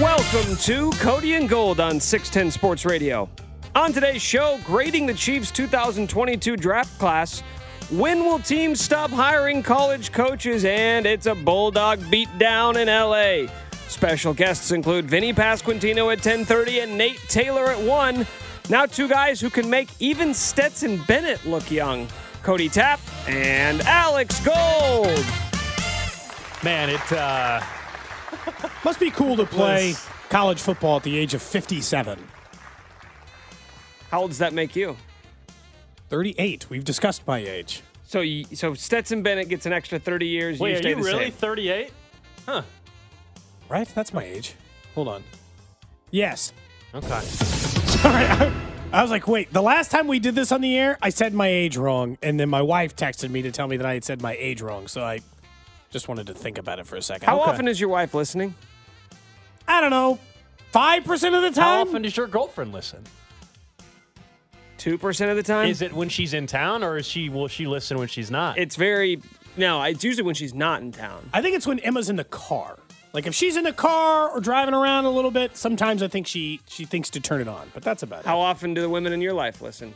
Welcome to Cody and Gold on 610 Sports Radio. On today's show, grading the Chiefs' 2022 draft class. When will teams stop hiring college coaches? And it's a Bulldog beatdown in LA. Special guests include Vinny Pasquantino at 10:30 and Nate Taylor at 1. Now two guys who can make even Stetson Bennett look young. Cody Tapp and Alex Gold. Man, it uh, Must be cool to play was- college football at the age of 57. How old does that make you? 38. We've discussed my age. So you, so Stetson Bennett gets an extra 30 years. wait, you are you the really same. 38? Huh. Right? That's my age. Hold on. Yes. Okay. Sorry. I, I was like, wait, the last time we did this on the air, I said my age wrong. And then my wife texted me to tell me that I had said my age wrong. So I just wanted to think about it for a second. How often is your wife listening? I don't know. 5% of the time? How often does your girlfriend listen? Two percent of the time. Is it when she's in town, or is she will she listen when she's not? It's very no. It's usually when she's not in town. I think it's when Emma's in the car. Like if she's in the car or driving around a little bit, sometimes I think she she thinks to turn it on. But that's about it. How often do the women in your life listen?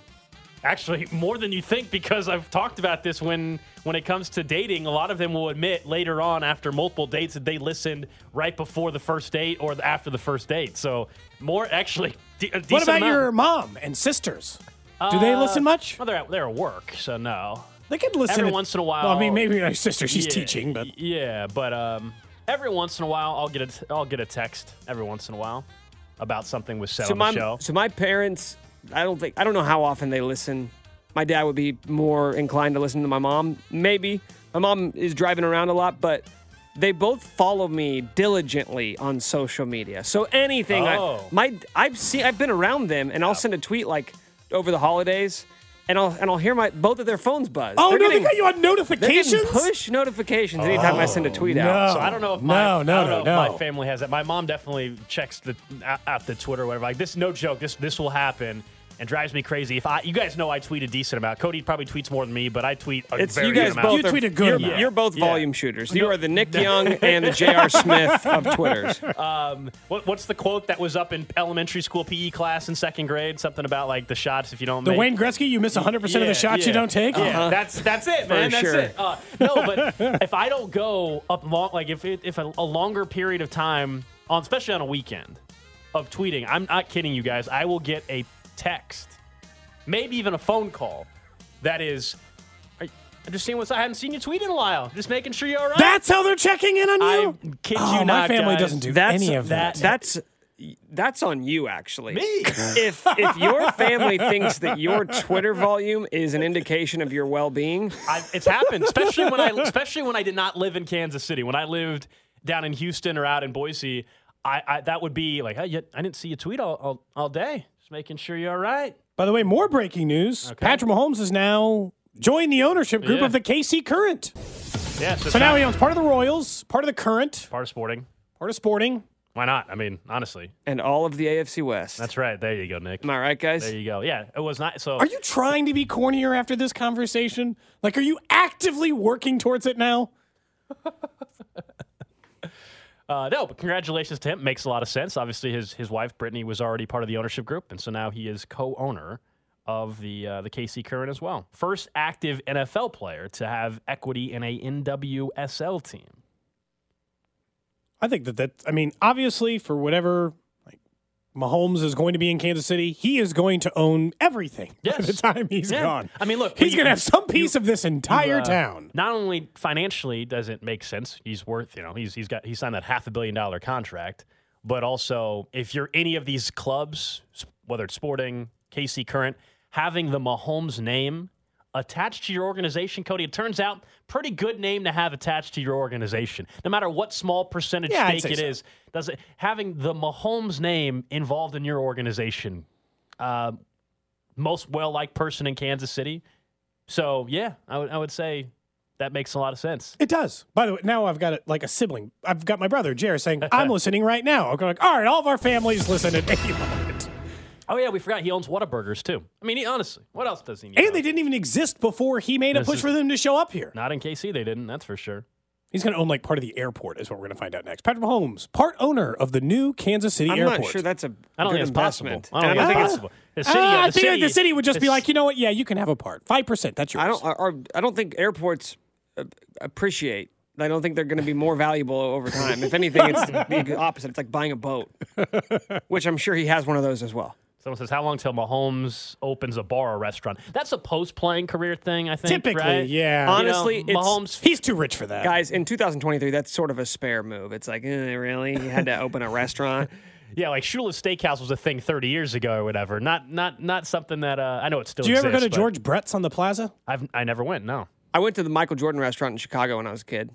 Actually, more than you think, because I've talked about this when when it comes to dating. A lot of them will admit later on, after multiple dates, that they listened right before the first date or after the first date. So more actually. De- a What about amount. your mom and sisters? Do they Uh, listen much? Well, they're at, they're at work, so no. They could listen every to- once in a while- Well, I mean, maybe my sister, she's Yeah, teaching, but yeah, but um, every once in a while, I'll get a I'll get a text every once in a while about something was said So on my the show. so my parents, I don't think I don't know how often they listen. My dad would be more inclined to listen to my mom. Maybe my mom is driving around a lot, but they both follow me diligently on social media. So anything, Oh. I, my I've seen I've been around them, and I'll send a tweet like over the holidays, and I'll and I'll hear my both of their phones buzz. oh They're no, getting- they got you on notifications. getting push notifications anytime I send a tweet out. no. So I don't know if my No, no, no, know no. if my family has that. My mom definitely checks the out, out the Twitter or whatever. Like this, no joke. This this will happen. And drives me crazy. If I, you guys know, I tweet a decent amount. Cody probably tweets more than me, but I tweet a It's very you guys good amount. both. You are, tweet a good you're, amount. you're both Yeah. volume shooters. You No- are the Nick Young and the J.R. Smith of Twitters. Um, what, what's the quote that was up in elementary school PE class in second grade? Something about like the shots if you don't the make. Wayne Gretzky, you miss 100 percent of the shots you don't take. Yeah, that's that's it, For man. That's sure. it. Uh, no, but if I don't go up long, like if it, if a, a longer period of time on, especially on a weekend, of tweeting, I'm not kidding you guys. I will get a text, maybe even a phone call, that is. "Are- I'm just seeing what's. I haven't seen you tweet in a while. Just making sure you're all right. That's how they're checking in on you. I kid oh, you my not, family guys. doesn't do That's any of that. That's that's on you actually. Me? If if your family thinks that your Twitter volume is an indication of your well-being, I, it's happened, especially when I especially when I did not live in Kansas City. When I lived down in Houston or out in Boise, I, I that would be like, hey, I didn't see you tweet all, all, all day. Just making sure you're all right. By the way, more breaking news. Patrick Mahomes has now joined the ownership group Yeah. of the KC Current. Yeah, so, So now he owns part of the Royals, part of the Current, part of sporting. part of Sporting. Why not? I mean, honestly, and all of the AFC West. that's right. There you go, Nick. Am I right, guys? There you go. Yeah, it was not. So Are you trying to be cornier after this conversation? Like, are you actively working towards it now? Uh, no, but congratulations to him. Makes a lot of sense. Obviously, his his wife Brittany was already part of the ownership group, and so now he is co-owner of the uh, the KC Current as well. First active NFL player to have equity in a NWSL team. I think that that. I mean, obviously, for whatever Mahomes is going to be in Kansas City, he is going to own everything by Yes. the time he's Yeah. gone. I mean, look, he's going to have some piece you- of this entire Uh, town. Not only financially does it make sense, he's worth you know he's he's got he signed that half a billion dollar contract, but also if you're any of these clubs, whether it's Sporting, KC Current, having the Mahomes name attached to your organization, Cody. It turns out pretty good name to have attached to your organization. No matter what small percentage Yeah, stake it so. is, does it having the Mahomes name involved in your organization? Uh, most well liked person in Kansas City. So yeah, I would I would say that makes a lot of sense. It does. By the way, now I've got it like a sibling. I've got my brother, Jared, saying, I'm listening right now. I'm going, all right, all of our families listen at any moment. Oh yeah, we forgot he owns Whataburgers too. I mean, he, honestly, what else does he need? And they didn't even exist before he made a push for them to show up here. Not in KC, they didn't. That's for sure. He's going to own like part of the airport, is what we're going to find out next. Patrick Mahomes, part owner of the new Kansas City I'm airport. not sure that's a I don't good think it's possible. I don't, I think don't it's think possible. The city, Ah, yeah, I the think city, the city would just be like, you know what? Yeah, you can have a part. 5%, that's yours. I don't. Or, I don't think airports uh, appreciate. I don't think they're going to be more valuable over time. If anything, it's the opposite. It's like buying a boat, which I'm sure he has one of those as well. Someone says, "How long till Mahomes opens a bar or restaurant?" That's a post-playing career thing, I think. Typically, right? yeah. You know, Honestly, it's- Mahomes. He's too rich for that. Guys, in 2023, that's sort of a spare move. It's like, eh, really? You had to open a restaurant? Yeah, like Shula's Steakhouse was a thing 30 years ago or whatever. Not, not, not something that uh, I know it still. Exists. Do you ever go to George Brett's on the plaza? I've, I never went. No. I went to the Michael Jordan restaurant in Chicago when I was a kid.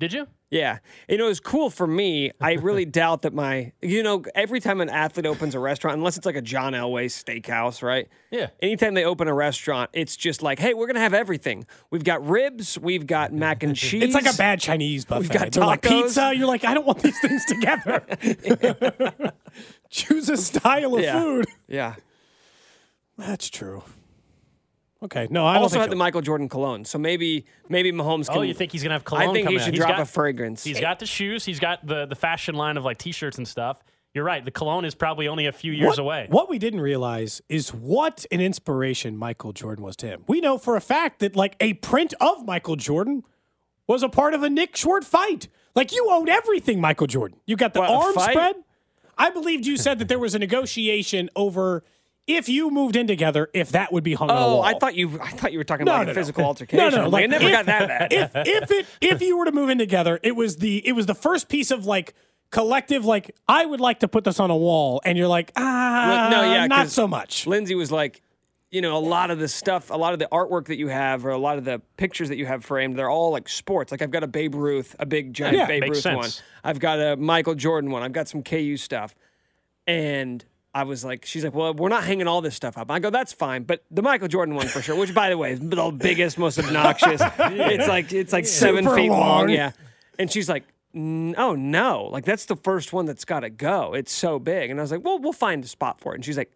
Did you? Yeah. You know, it was cool for me. I really doubt that my, you know, every time an athlete opens a restaurant, unless it's like a John Elway steakhouse, right? Yeah. Anytime they open a restaurant, it's just like, hey, we're going to have everything. We've got ribs, we've got mac and cheese. It's like a bad Chinese buffet. We've got They're like tacos. pizza. You're like, I don't want these things together. Choose a style of Yeah. food. Yeah. That's true. Okay, no, I I don't also think had the Michael Jordan cologne. So maybe maybe Mahomes oh, can. Oh, you think he's gonna have cologne? I think he out. should He's drop got- a fragrance. He's got the shoes. He's got the the fashion line of like t-shirts and stuff. You're right. The cologne is probably only a few years what, away. What we didn't realize is what an inspiration Michael Jordan was to him. We know for a fact that like a print of Michael Jordan was a part of a Nick Short fight. Like you owned everything, Michael Jordan. You got the What, arm spread. I believed you said that there was a negotiation over if you moved in together, if that would be hung on a Oh, wall. I thought you. I thought you were talking No, about no, a no. physical No, altercation. no, Like, like, it never if- got that bad. if if it if you were to move in together, it was the it was the first piece of like collective like I would like to put this on a wall, and you're like ah Well, no, yeah, not so much. Lindsay was like, you know, a lot of the stuff, a lot of the artwork that you have, or a lot of the pictures that you have framed, they're all like sports. Like I've got a Babe Ruth, a big giant Yeah, Babe Ruth sense. one. I've got a Michael Jordan one. I've got some KU stuff, and. I was like, she's like, well, we're not hanging all this stuff up. I go, that's fine, but the Michael Jordan one for sure. Which, by the way, is the biggest, most obnoxious. It's like it's like seven Super feet long. long. Yeah, and she's like, "N- oh no, like that's the first one that's got to go. It's so big. And I was like, well, we'll find a spot for it. And she's like,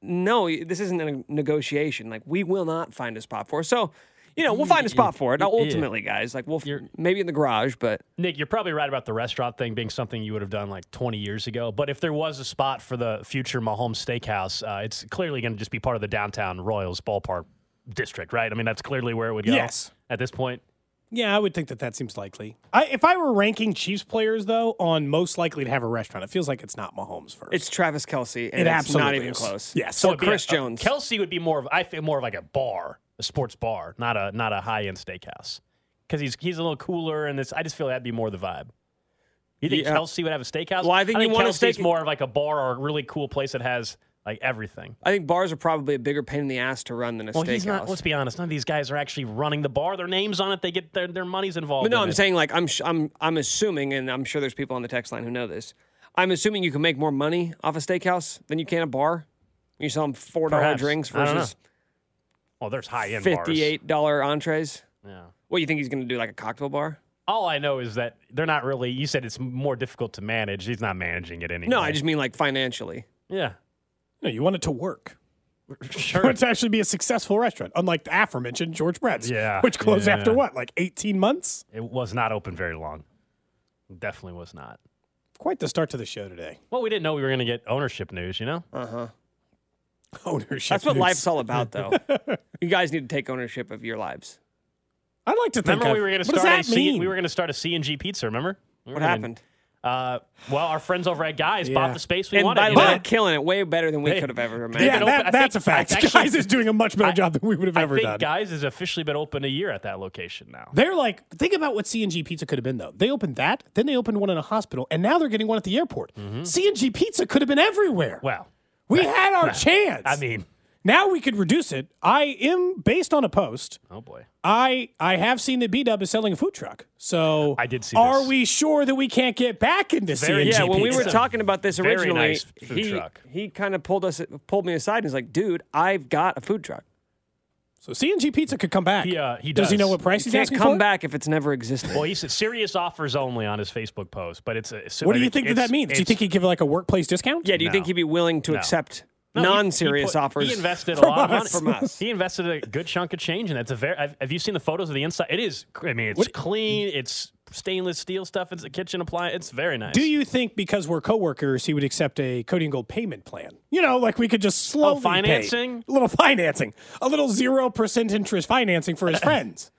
no, this isn't a negotiation. Like, we will not find a spot for it. So, you know, we'll find a spot for it. Now, Yeah. ultimately, guys, like, we'll f- maybe in the garage, but Nick, you're probably right about the restaurant thing being something you would have done like 20 years ago. But if there was a spot for the future Mahomes Steakhouse, uh, it's clearly going to just be part of the downtown Royals ballpark district, right? I mean, that's clearly where it would go. Yes. At this point, Yeah, I would think that that seems likely. I, if I were ranking Chiefs players though on most likely to have a restaurant, it feels like it's not Mahomes first. it's Travis Kelce, and it it's absolutely not even is. close. Yes. Or it'd be a- Chris a- Jones. Kelsey would be more of I feel more of like a bar, a sports bar, not a not a high end steakhouse, because he's he's a little cooler, and it's, I just feel that'd be more the vibe. You think Yeah. Kelce would have a steakhouse? Well, I think you want a Kelce's steak- more of like a bar or a really cool place that has like everything. I think bars are probably a bigger pain in the ass to run than a Well, steakhouse. not. Let's be honest. None of these guys are actually running the bar. Their names on it. They get their their money's involved. But no, in I'm it. saying like I'm sh- I'm I'm assuming, and I'm sure there's people on the text line who know this. I'm assuming you can make more money off a steakhouse than you can a bar. You sell them four dollar drinks I versus Oh, there's high end fifty eight dollar entrees. Yeah. What you think he's going to do? Like a cocktail bar? All I know is that they're not really. You said it's more difficult to manage. He's not managing it anymore. No, I just mean like financially. yeah. no, you want it to work. You Sure. want it to actually be a successful restaurant, unlike the aforementioned George Brett's, Yeah, which closed yeah. after what, like 18 months? It was not open very long. Definitely was not. Quite the start to the show today. Well, we didn't know we were going to get ownership news. You know. Uh-huh. Ownership. That's what news. life's all about, though. you guys need to take ownership of your lives. I'd like to think. Remember of- we were going to what start does a that C, mean? we were going to start a C and G pizza. Remember? We were What gonna- happened? Uh, well, our friends over at Guys Yeah. bought the space we And wanted. by the way, they're killing it way better than we Hey, could have ever imagined. yeah, been that, open- that's think- a fact. Actually- Guys is doing a much better I- job than we would have I ever think done. Guys has officially been open a year at that location now. They're like, think about what C&G Pizza could have been, though. They opened that, then they opened one in a hospital, and now they're getting one at the airport. C&G Pizza could have been everywhere. Well, we had our chance. I mean, Now we could reduce it. I am based on a post. Oh boy. I I have seen that B Dub is selling a food truck. So I did see Are this. we sure that we can't get back into Very- CNG Yeah, when we were talking about this very originally, nice food he truck. he kind of pulled us pulled me aside and was like, "Dude, I've got a food truck. So CNG pizza could come back. He, uh, he does. he know what price You he's can't asking come for? back if it's never existed." Well, he said serious offers only on his Facebook post, but it's a. it's- What do you think that it's- that means? Do you think he'd give like a workplace discount? yeah, do you No. think he'd be willing to No. accept No, he- he non-serious put- offers? He invested a from lot of money us. From us. He invested a good chunk of change, and that's a very. Have have you seen the photos of the inside? It is. I mean, it's clean. It's stainless steel stuff. It's a kitchen appliance. It's very nice. Do you think because we're coworkers, he would accept a Cody and Gold payment plan? You know, like we could just slowly pay. Oh, financing? a little financing, a little zero percent interest financing for his friends.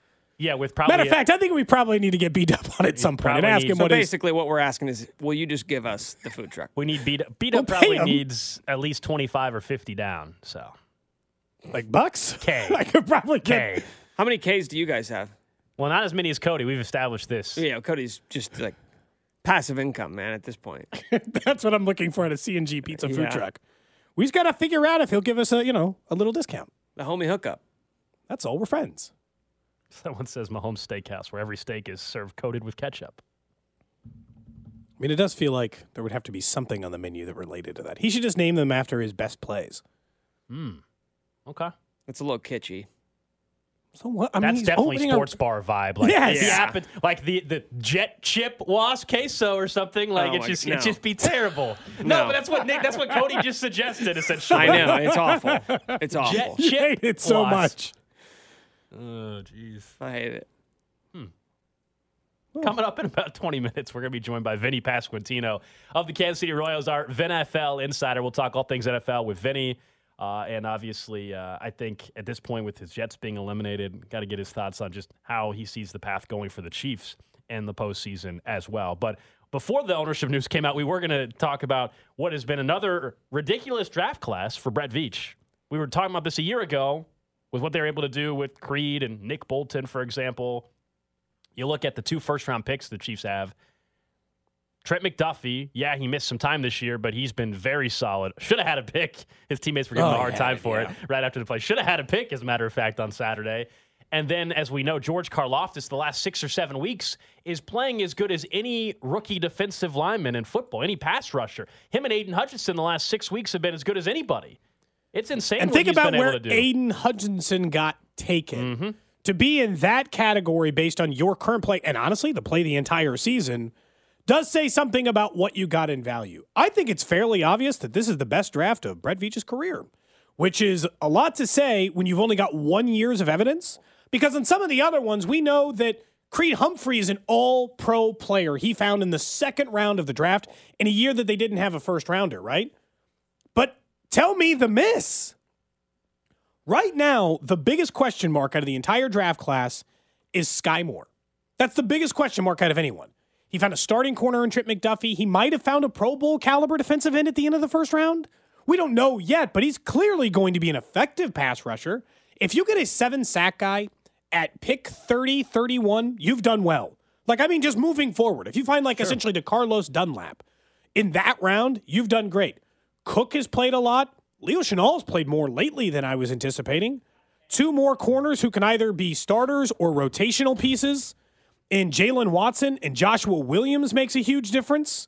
Yeah, with probably. Matter of fact, I think we probably need to get beat up on it at some point and probably ask him needs- so what basically, what we're asking is, will you just give us the food truck? we need beat. up. Beat We'll up probably needs at least twenty five or fifty down. So like bucks. K. I could probably get. okay. How many Ks do you guys have? Well, not as many as Cody. We've established this. Yeah, Cody's just like passive income, man. At this point, That's what I'm looking for at a CNG pizza food Yeah. truck. We've got to figure out if he'll give us a you know a little discount. the homie hookup. That's all. We're friends. Someone says Mahomes Steakhouse, where every steak is served coated with ketchup. I mean, it does feel like there would have to be something on the menu that related to that. He should just name them after his best plays. Hmm. Okay. It's a little kitschy. So what? I mean, That's he's definitely opening a- sports bar vibe. Like Yes. the Yeah. app- like the, the jet chip was queso or something. Like Oh it my- just no. it just be terrible. no. No. but that's what Nick. That's what Cody just suggested. Essentially. I know it's awful. It's awful. Jet You chip hate it so was. much. Oh jeez. I hate it. Hmm. Coming up in about 20 minutes, we're going to be joined by Vinny Pasquantino of the Kansas City Royals, our VinFL insider. We'll talk all things NFL with Vinny. Uh, and obviously, uh, I think at this point, with his Jets being eliminated, got to get his thoughts on just how he sees the path going for the Chiefs and the postseason as well. But before the ownership news came out, we were going to talk about what has been another ridiculous draft class for Brett Veach. We were talking about this a year ago with what they were able to do with Creed and Nick Bolton, for example. You look at the two first round picks the Chiefs have. Trent McDuffie, yeah, he missed some time this year, but he's been very solid. Should have had a pick. His teammates were giving him Oh, a hard yeah, time for yeah. it right after the play. Should have had a pick, as a matter of fact, on Saturday. And then, as we know, George Karlaftis, the last six or seven weeks, is playing as good as any rookie defensive lineman in football, any pass rusher. Him and Aidan Hutchinson the last six weeks have been as good as anybody. It's insane. And what think he's about been where able to do. Mm-hmm. Aidan Hutchinson got taken. To be in that category based on your current play, and honestly, the play the entire season, does say something about what you got in value. I think it's fairly obvious that this is the best draft of Brett Veach's career, which is a lot to say when you've only got one years of evidence. Because in some of the other ones, we know that Creed Humphrey is an all pro player he found in the second round of the draft in a year that they didn't have a first rounder, right? But tell me the miss. Right now, the biggest question mark out of the entire draft class is Skyy Moore. That's the biggest question mark out of anyone. He found a starting corner in Trent McDuffie. He might have found a Pro Bowl caliber defensive end at the end of the first round. We don't know yet, but he's clearly going to be an effective pass rusher. If you get a seven sack guy at pick 30, 31, you've done well. Like, I mean, just moving forward. If you find, like, essentially the Carlos Dunlap in that round, you've done great. Cook has played a lot. Leo Chenal's played more lately than I was anticipating. Two more corners who can either be starters or rotational pieces. And Jaylen Watson and Joshua Williams makes a huge difference.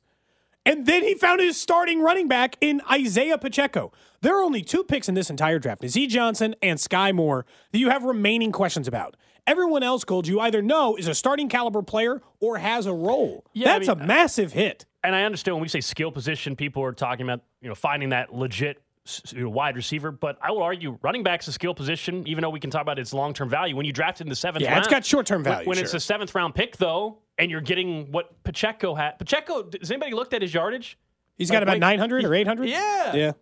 And then he found his starting running back in Isaiah Pacheco. There are only two picks in this entire draft, Nazeeh Johnson and Skyy Moore, that you have remaining questions about. Everyone else, Gold, you either know is a starting caliber player or has a role. Yeah, I That's mean, a massive hit. and I understand when we say skill position, people are talking about you know finding that legit s- you know, wide receiver. But I will argue running back's a skill position, even though we can talk about its long term value. When you draft in the seventh Yeah, round, it's got short-term value, When, it's sure. a seventh round pick, though, and you're getting what Pacheco had. Pacheco, has anybody looked at his yardage? He's got about wait, 900 or 800? Yeah. Yeah.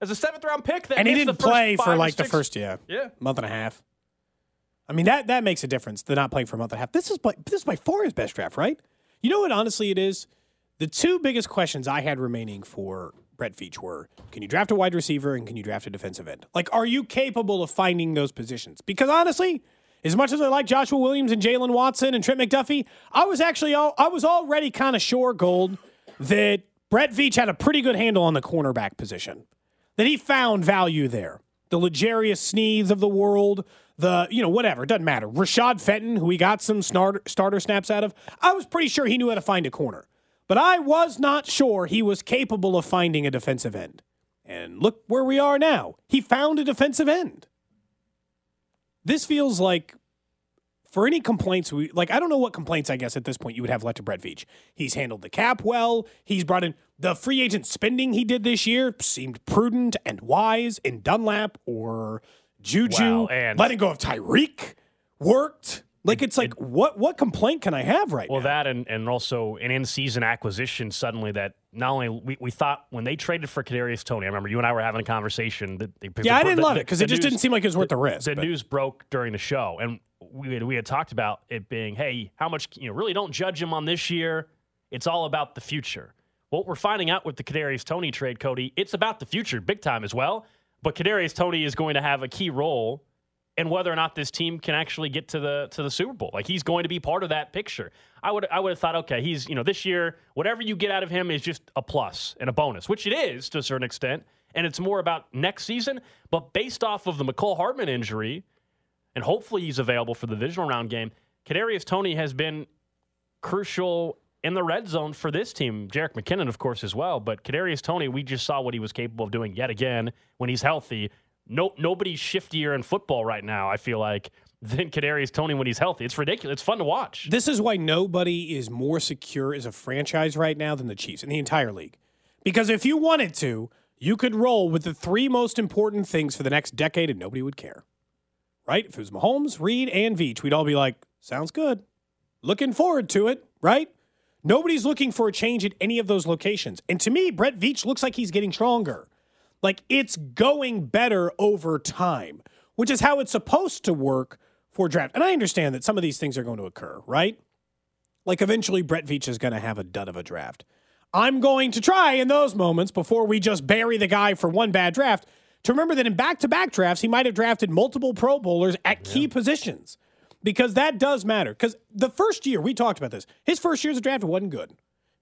As a seventh round pick, that And he didn't play for like the first yeah, Yeah. month and a half. I mean, that that makes a difference, They're not playing for a month and a half. This is by, this is by far his best draft, right? You know what, honestly, it is? The two biggest questions I had remaining for Brett Veach were can you draft a wide receiver and can you draft a defensive end? Like, are you capable of finding those positions? Because honestly, as much as I like Joshua Williams and Jaylen Watson and Trent McDuffie, I was actually all, I was already kind of sure, Gold, that Brett Veach had a pretty good handle on the cornerback position. That he found value there. the L'Jarius Sneeds of the world, the, you know, whatever, it doesn't matter. Rashad Fenton, who he got some starter, starter snaps out of, I was pretty sure he knew how to find a corner. But I was not sure he was capable of finding a defensive end. And look where we are now. He found a defensive end. This feels like for any complaints we like I don't know what complaints I guess at this point you would have left to Brett Veach. He's handled the cap well. He's brought in the free agent spending he did this year seemed prudent and wise in Dunlap or Juju. Wow, and- letting go of Tyreek worked. Like it's like what what complaint can I have right Well, now? Well, that and, and also an in season acquisition suddenly that not only we, we thought when they traded for Kadarius Toney, I remember you and I were having a conversation that they, yeah, I didn't the- love the- it because it just news- didn't seem like it was worth the risk. the but- news broke during the show, and we had, we had talked about it being, hey, how much you know, really don't judge him on this year. It's all about the future. What we're finding out with the Kadarius Toney trade, Cody, it's about the future, big time as well. But Kadarius Toney is going to have a key role in whether or not this team can actually get to the to the Super Bowl. Like he's going to be part of that picture. I would I would have thought, okay, he's you know this year, whatever you get out of him is just a plus and a bonus, which it is to a certain extent. And it's more about next season. But based off of the Mecole Hardman injury, and hopefully he's available for the divisional round game. Kadarius Toney has been crucial in the red zone for this team. Jerick McKinnon, of course, as well. But Kadarius Toney, we just saw what he was capable of doing yet again when he's healthy. No, nobody's shiftier in football right now. I feel like than Kadarius Toney when he's healthy. It's ridiculous. It's fun to watch. This is why nobody is more secure as a franchise right now than the Chiefs in the entire league. Because if you wanted to, you could roll with the three most important things for the next decade and nobody would care. Right? If it was Mahomes, Reed, and Veach, we'd all be like, sounds good. Looking forward to it, right? Nobody's looking for a change at any of those locations. And to me, Brett Veach looks like he's getting stronger. Like it's going better over time, which is how it's supposed to work for draft. And I understand that some of these things are going to occur, right? Like eventually Brett Veach is going to have a dud of a draft. I'm going to try in those moments before we just bury the guy for one bad draft to remember that in back to back drafts, he might have drafted multiple Pro Bowlers at key positions because that does matter. Because the first year, we talked about this, his first year as a draft wasn't good.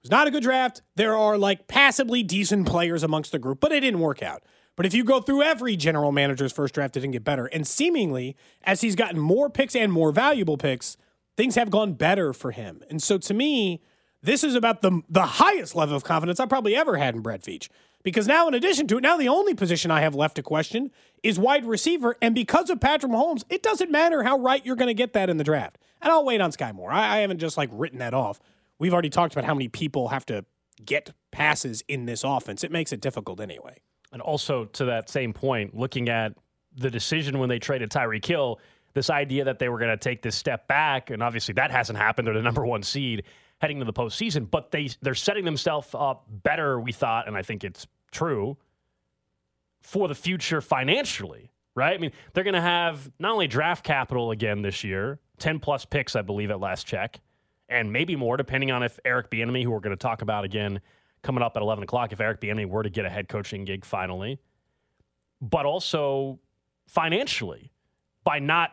It was not a good draft. There are like passably decent players amongst the group, but it didn't work out. But if you go through every general manager's first draft, it didn't get better. And seemingly, as he's gotten more picks and more valuable picks, things have gone better for him. And so to me, this is about the the highest level of confidence I've probably ever had in Brett Veach. Because now, in addition to it, now the only position I have left to question is wide receiver. And because of Patrick Mahomes, it doesn't matter how right you're going to get that in the draft. And I'll wait on Skyy Moore. I, I haven't just like written that off. We've already talked about how many people have to get passes in this offense. It makes it difficult anyway. And also to that same point, looking at the decision when they traded Tyreek Hill, this idea that they were going to take this step back, and obviously that hasn't happened. They're the number one seed heading to the postseason, but they they're setting themselves up better, we thought, and I think it's true for the future financially. Right? I mean, they're going to have not only draft capital again this year, ten plus picks, I believe, at last check, and maybe more, depending on if Eric Bieniemy, who we're going to talk about again coming up at eleven o'clock, if Eric Bieniemy were to get a head coaching gig finally, but also financially by not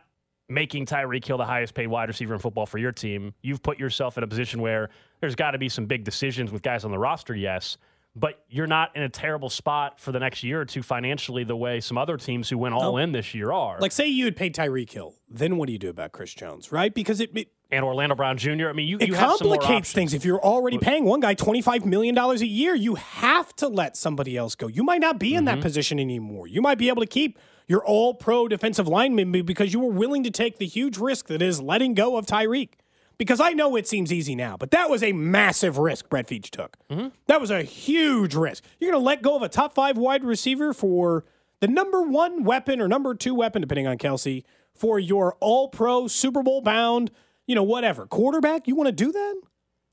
making Tyreek Hill the highest paid wide receiver in football for your team, you've put yourself in a position where there's got to be some big decisions with guys on the roster, yes, but you're not in a terrible spot for the next year or two financially the way some other teams who went all in this year are. Like, say you had paid Tyreek Hill, then what do you do about Chris Jones, right? Because it, it and Orlando Brown Jr. I mean, you, It you have some more complicates things. If you're already paying one guy $25 million a year, you have to let somebody else go. You might not be in Mm-hmm. that position anymore. You might be able to keep your all pro defensive lineman because you were willing to take the huge risk that is letting go of Tyreek. Because I know it seems easy now, but that was a massive risk Brett Veach took. Mm-hmm. That was a huge risk. You're going to let go of a top five wide receiver for the number one weapon or number two weapon, depending on Kelce, for your all pro, Super Bowl bound, you know, whatever quarterback. You want to do that?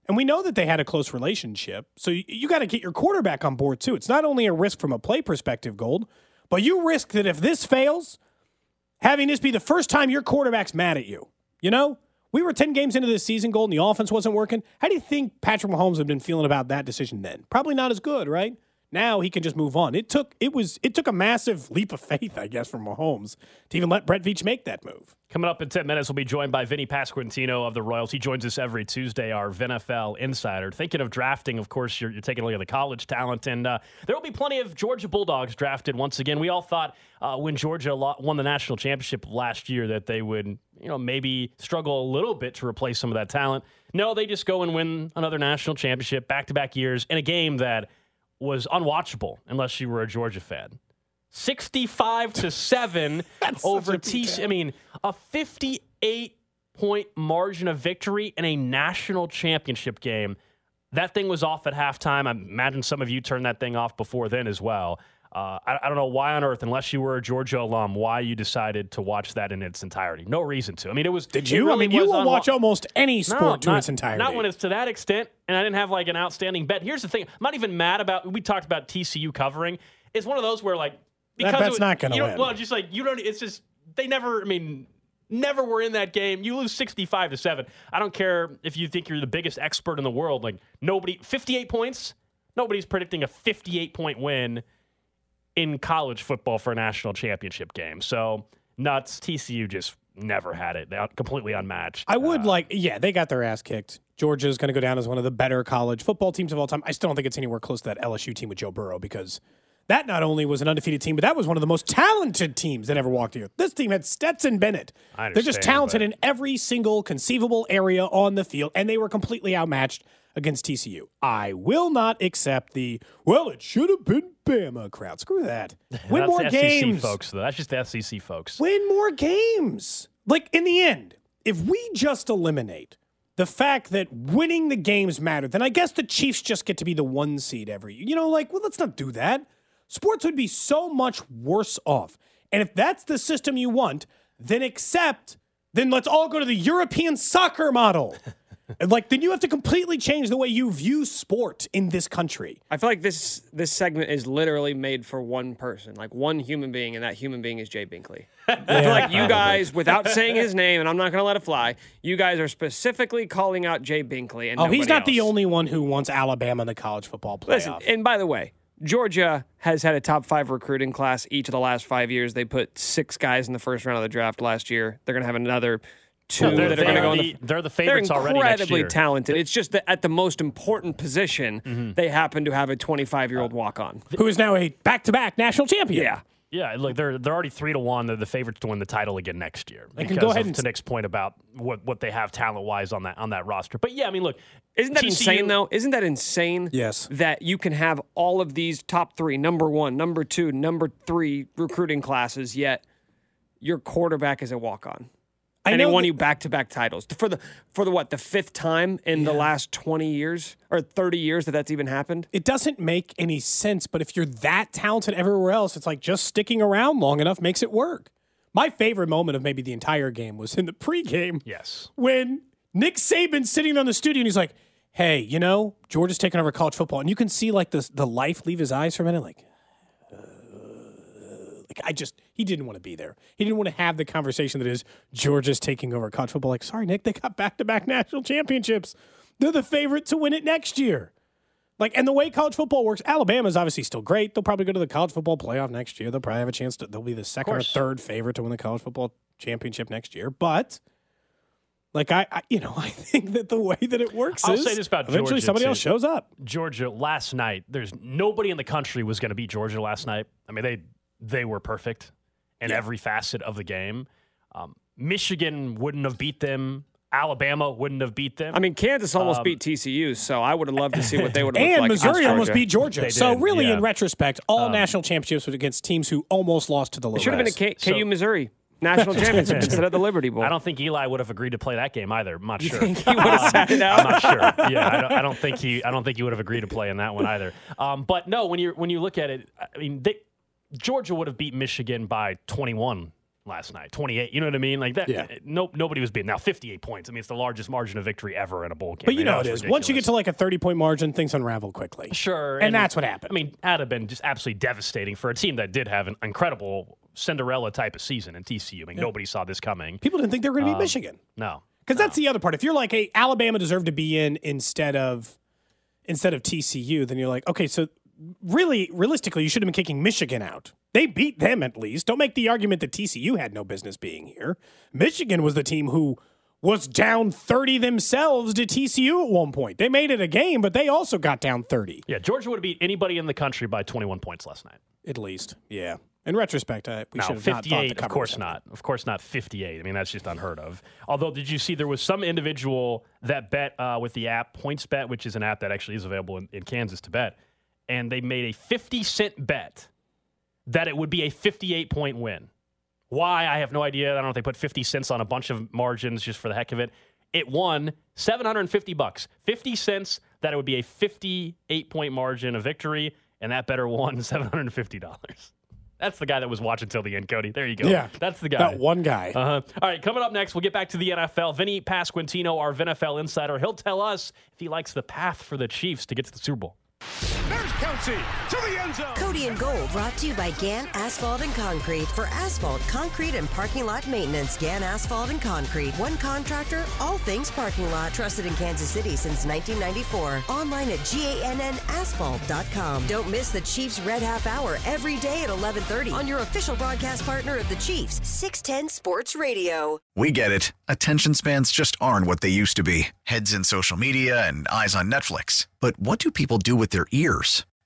And we know that they had a close relationship. So you, you got to get your quarterback on board too. It's not only a risk from a play perspective, Gold, but you risk that if this fails, having this be the first time your quarterback's mad at you. You know, we were 10 games into this season, Gold, and the offense wasn't working. How do you think Patrick Mahomes had been feeling about that decision then? Probably not as good, right? Now he can just move on. It took it was it took a massive leap of faith, I guess, from Mahomes to even let Brett Veach make that move. Coming up in 10 minutes, we'll be joined by Vinny Pasquantino of the Royals. He joins us every Tuesday, our VNFL insider. Thinking of drafting, of course, you're, you're taking a look at the college talent, and uh, there will be plenty of Georgia Bulldogs drafted once again. We all thought uh, when Georgia won the national championship last year that they would, you know, maybe struggle a little bit to replace some of that talent. No, they just go and win another national championship back to back years in a game that was unwatchable unless you were a Georgia fan. 65 to 7 over TC. I mean, a 58 point margin of victory in a national championship game. That thing was off at halftime. I imagine some of you turned that thing off before then as well. Uh, I, I, don't know why on earth, unless you were a Georgia alum, why you decided to watch that in its entirety. No reason to. I mean, it was. Did you? Really I mean, you will watch almost any sport no, to not, its entirety. Not when it's to that extent, and I didn't have like an outstanding bet. Here's the thing: I'm not even mad about. We talked about TCU covering. It's one of those where like because bet's was- not you don't- win. Well, just like you don't. It's just they never. I mean. Never were in that game. You lose 65 to 7. I don't care if you think you're the biggest expert in the world. Like, nobody, 58 points, nobody's predicting a 58 point win in college football for a national championship game. So, nuts. TCU just never had it. They're completely unmatched. I would Uh, like, yeah, they got their ass kicked. Georgia's going to go down as one of the better college football teams of all time. I still don't think it's anywhere close to that LSU team with Joe Burrow because that not only was an undefeated team, but that was one of the most talented teams that ever walked here. This team had Stetson Bennett. I They're just talented but- in every single conceivable area on the field, and they were completely outmatched against TCU. I will not accept the, well, it should have been Bama crowd. Screw that. Win more games. Folks, though. That's just the SEC folks. win more games. Like in the end, if we just eliminate the fact that winning the games matter, then I guess the Chiefs just get to be the one seed every year. You know, like, well, let's not do that. Sports would be so much worse off. And if that's the system you want, then accept, then let's all go to the European soccer model. And, like, then you have to completely change the way you view sport in this country. I feel like this this segment is literally made for one person, like one human being, and that human being is Jay Binkley. I feel like you guys, without saying his name, and I'm not going to let it fly, you guys are specifically calling out Jay Binkley. And Oh, he's nobody not the only one who wants Alabama in the college football playoff. Listen, and by the way, Georgia has had a top five recruiting class each of the last five years. They put six guys in the first round of the draft last year. They're going to have another two No, they're- that are going to go in the- the. they're the They're favorites already next incredibly year. talented. It's just that at the most important position, Mm-hmm. they happen to have a 25 year old walk on. who is now a back-to-back national champion. Yeah. Yeah, look, they're they're already three to one. They're the favorites to win the title again next year. They because can go ahead of, and to s- Nick's point about what, what they have talent wise on that on that roster. But yeah, I mean, look, Isn't that TCU insane, though? Isn't that insane? Yes. That you can have all of these top three, number one, number two, number three recruiting classes, yet your quarterback is a walk on. I and he know won that- you back to back titles for the for the what the fifth time in the last twenty years or thirty years that that's even happened. It doesn't make any sense, but if you're that talented everywhere else, it's like just sticking around long enough makes it work. My favorite moment of maybe the entire game was in the pregame Yes. when Nick Saban's sitting on the studio and he's like, "Hey, you know, Georgia's taking over college football," and you can see like the the life leave his eyes for a minute, like. Like I just, he didn't want to be there. He didn't want to have the conversation that is Georgia's taking over college football. Like, sorry, Nick, they got back to back national championships. They're the favorite to win it next year. Like, and the way college football works, Alabama's obviously still great. They'll probably go to the college football playoff next year. They'll probably have a chance to, they'll be the second or third favorite to win the college football championship next year. But, like, I, I you know, I think that the way that it works I'll is say this about eventually Georgia, somebody too. else shows up. Georgia last night. There's nobody in the country was going to beat Georgia last night. I mean, they they were perfect in every facet of the game. Um, Michigan wouldn't have beat them. Alabama wouldn't have beat them. I mean, Kansas almost Um, beat TCU, so I would have loved to see what they would have looked And like. Missouri almost beat Georgia. They So did, really, in retrospect, all national championships were against teams who almost lost to the low. It should have been a K- So- KU Missouri national championship instead of the Liberty Bowl. I don't think Eli would have agreed to play that game either. I'm not sure. he would have sat it out. I'm not sure. Yeah, I don't, I don't think he. I don't think he would have agreed to play in that one either. Um, but no, when you when you look at it, I mean, they, Georgia would have beat Michigan by 21 last night, 28. You know what I mean? Like that. Yeah. No, nobody was beating. Now 58 points. I mean, it's the largest margin of victory ever in a bowl game. But you I know it is. Once you get to like a 30 point margin, things unravel quickly. Sure. And that's what happened. I mean, that'd have been just absolutely devastating for a team that did have an incredible Cinderella type of season in TCU. I mean, nobody saw this coming. People didn't think they were going to beat Um, Michigan. No. Because that's the other part. If you're like, hey, Alabama deserved to be in instead of instead of TCU, then you're like, okay, so really, realistically, you should have been kicking Michigan out. They beat them at least. Don't make the argument that TCU had no business being here. Michigan was the team who was down 30 themselves to TCU at one point. They made it a game, but they also got down 30. Yeah, Georgia would have beat anybody in the country by 21 points last night. At least, yeah. In retrospect, I, we no, should have 58, not thought the of course not. Of course not 58. I mean, that's just unheard of. Although, did you see there was some individual that bet uh, with the app PointsBet, which is an app that actually is available in, in Kansas to bet, and they made a 50 cent bet that it would be a 58 point win. Why? I have no idea. I don't know if they put 50 cents on a bunch of margins just for the heck of it. It won 750 bucks. 50 cents that it would be a 58 point margin of victory, and that better won $750. That's the guy that was watching till the end, Cody. There you go. Yeah. That's the guy. That one guy. Uh-huh. All right, coming up next, we'll get back to the NFL. Vinny Pasquantino, our VNFL insider, he'll tell us if he likes the path for the Chiefs to get to the Super Bowl. There's Kelce to the end zone. Cody and Gold brought to you by Gan Asphalt and Concrete. For asphalt, concrete, and parking lot maintenance, Gan Asphalt and Concrete. One contractor, all things parking lot. Trusted in Kansas City since 1994. Online at GANNasphalt.com. Don't miss the Chiefs Red Half Hour every day at 1130 on your official broadcast partner of the Chiefs, 610 Sports Radio. We get it. Attention spans just aren't what they used to be heads in social media and eyes on Netflix. But what do people do with their ears?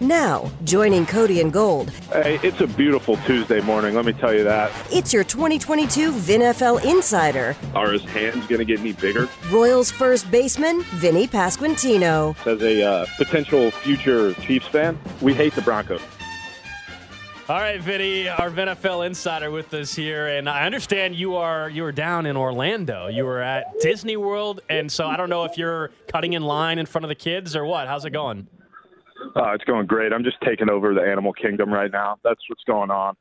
Now, joining Cody and Gold, Hey, it's a beautiful Tuesday morning, let me tell you that. it's your 2022 VinFL Insider, Are his hands going to get any bigger? Royals first baseman, Vinny Pasquantino. As a uh, potential future Chiefs fan, we hate the Broncos. All right, Vinny, our VNFL insider with us here, and I understand you are you are down in Orlando. You were at Disney World, and so I don't know if you're cutting in line in front of the kids or what. How's it going? Uh, it's going great. I'm just taking over the animal kingdom right now. That's what's going on.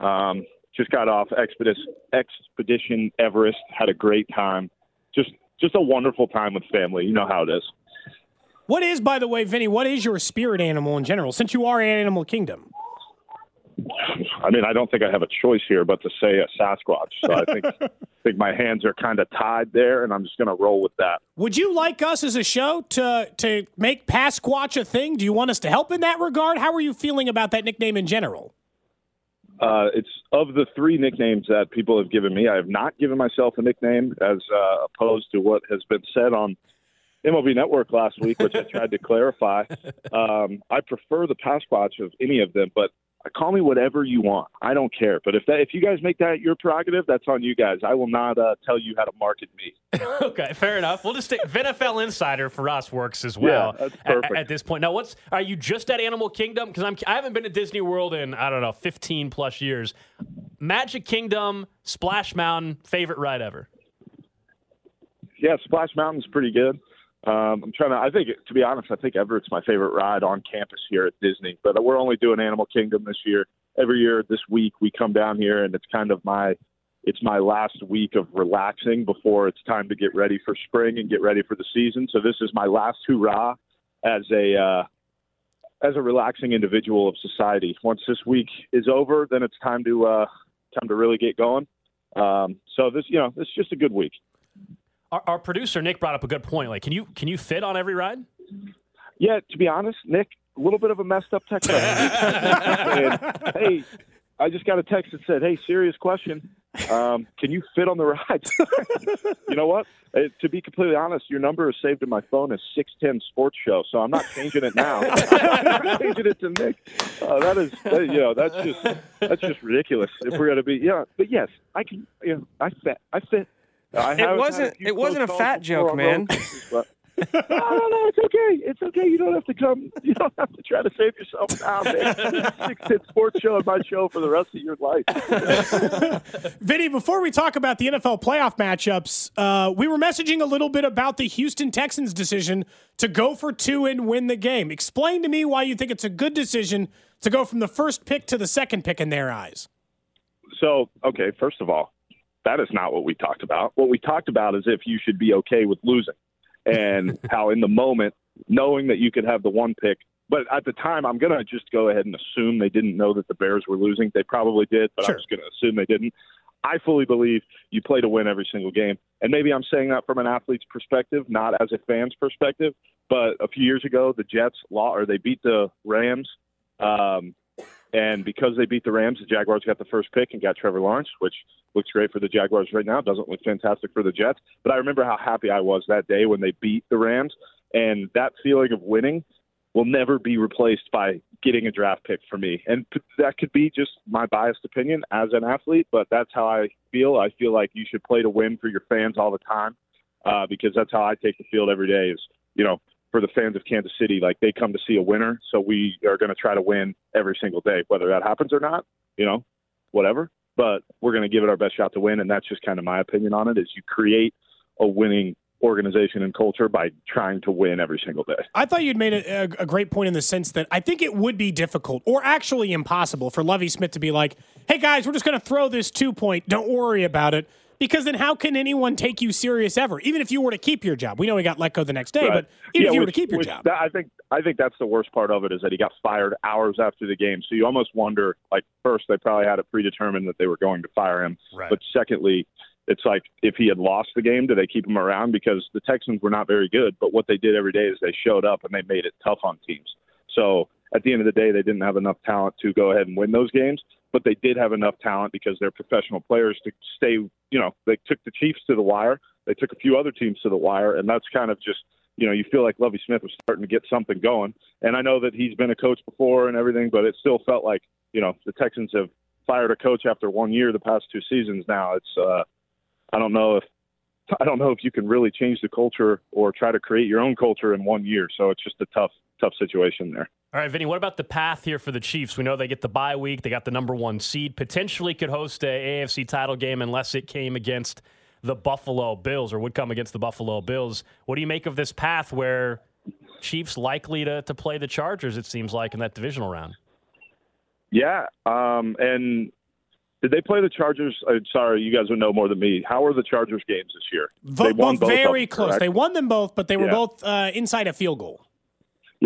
Um, just got off Expedition, Expedition Everest. Had a great time. Just just a wonderful time with family. You know how it is. What is, by the way, Vinny, what is your spirit animal in general, since you are an Animal Kingdom? I mean, I don't think I have a choice here but to say a Sasquatch. So I think think my hands are kind of tied there, and I'm just going to roll with that. Would you like us as a show to to make Pasquatch a thing? Do you want us to help in that regard? How are you feeling about that nickname in general? Uh, it's of the three nicknames that people have given me. I have not given myself a nickname, as uh, opposed to what has been said on MLB Network last week, which I tried to clarify. Um, I prefer the Pasquatch of any of them, but call me whatever you want. I don't care. But if that, if you guys make that your prerogative, that's on you guys. I will not uh, tell you how to market me. okay, fair enough. We'll just stick VNFL Insider for us works as well. Yeah, that's at- At, this point, now what's are you just at Animal Kingdom? Because I'm I haven't been to Disney World in I don't know 15 plus years. Magic Kingdom, Splash Mountain, favorite ride ever. Yeah, Splash Mountain's pretty good. Um, I'm trying to. I think, to be honest, I think Everest's my favorite ride on campus here at Disney. But we're only doing Animal Kingdom this year. Every year this week we come down here, and it's kind of my, it's my last week of relaxing before it's time to get ready for spring and get ready for the season. So this is my last hurrah as a, uh, as a relaxing individual of society. Once this week is over, then it's time to, uh, time to really get going. Um, so this, you know, it's just a good week. Our, our producer Nick brought up a good point. Like, can you can you fit on every ride? Yeah, to be honest, Nick, a little bit of a messed up text. and, hey, I just got a text that said, "Hey, serious question. Um, can you fit on the ride?" you know what? Uh, to be completely honest, your number is saved in my phone as six ten Sports Show, so I'm not changing it now. I'm changing it to Nick. Uh, that is, that, you know, that's just that's just ridiculous. If we're gonna be, yeah, but yes, I can. You know, I fit. I fit. I It wasn't- it wasn't a fat joke, man. roller coasters, but- no, no, no, it's okay. It's okay. You don't have to come. You don't have to try to save yourself now, man. Six hit sports show and my show for the rest of your life. Vinny, before we talk about the NFL playoff matchups, uh, we were messaging a little bit about the Houston Texans' decision to go for two and win the game. Explain to me why you think it's a good decision to go from the first pick to the second pick in their eyes. So, okay, first of all, that is not what we talked about. What we talked about is if you should be okay with losing and how in the moment, knowing that you could have the one pick. But at the time, I'm going to just go ahead and assume they didn't know that the Bears were losing. They probably did, but Sure. I'm just going to assume they didn't. I fully believe you play to win every single game. And maybe I'm saying that from an athlete's perspective, not as a fan's perspective. But a few years ago, the Jets law or they beat the Rams. Um, and because they beat the Rams, the Jaguars got the first pick and got Trevor Lawrence, which looks great for the Jaguars right now. Doesn't look fantastic for the Jets. But I remember how happy I was that day when they beat the Rams. And that feeling of winning will never be replaced by getting a draft pick for me. And that could be just my biased opinion as an athlete, but that's how I feel. I feel like you should play to win for your fans all the time uh, because that's how I take the field every day is, you know, for the fans of Kansas City, like they come to see a winner. So we are going to try to win every single day, whether that happens or not, you know, whatever. But we're going to give it our best shot to win. And that's just kind of my opinion on it is you create a winning organization and culture by trying to win every single day. I thought you'd made a, a, a great point in the sense that I think it would be difficult or actually impossible for Lovie Smith to be like, hey guys, we're just going to throw this two point. Don't worry about it. Because then how can anyone take you serious ever? Even if you were to keep your job. We know he got let go the next day, Right. but even Yeah, if you were to keep your which job. that- I think I think that's the worst part of it is that he got fired hours after the game. So you almost wonder, like, first they probably had it predetermined that they were going to fire him, Right. but secondly, it's like if he had lost the game, do they keep him around? Because the Texans were not very good, but what they did every day is they showed up and they made it tough on teams. So at the end of the day, they didn't have enough talent to go ahead and win those games, but they did have enough talent because they're professional players to stay. You know, they took the Chiefs to the wire. They took a few other teams to the wire, and that's kind of just you know you feel like Lovie Smith was starting to get something going. And I know that he's been a coach before and everything, but it still felt like you know the Texans have fired a coach after one year the past two seasons. Now it's uh, I don't know if I don't know if you can really change the culture or try to create your own culture in one year. So it's just a tough tough situation there. All right, Vinny, what about the path here for the Chiefs? We know they get the bye week. They got the number one seed. Potentially could host a AFC title game unless it came against the Buffalo Bills or would come against the Buffalo Bills. What do you make of this path where Chiefs likely to, to play the Chargers, it seems like, in that divisional round? Yeah, um, and did they play the Chargers? Uh, sorry, you guys would know more than me. How were the Chargers games this year? Vo- they won both both very them, close. correct? They won them both, but they were Yeah. both uh, inside a field goal.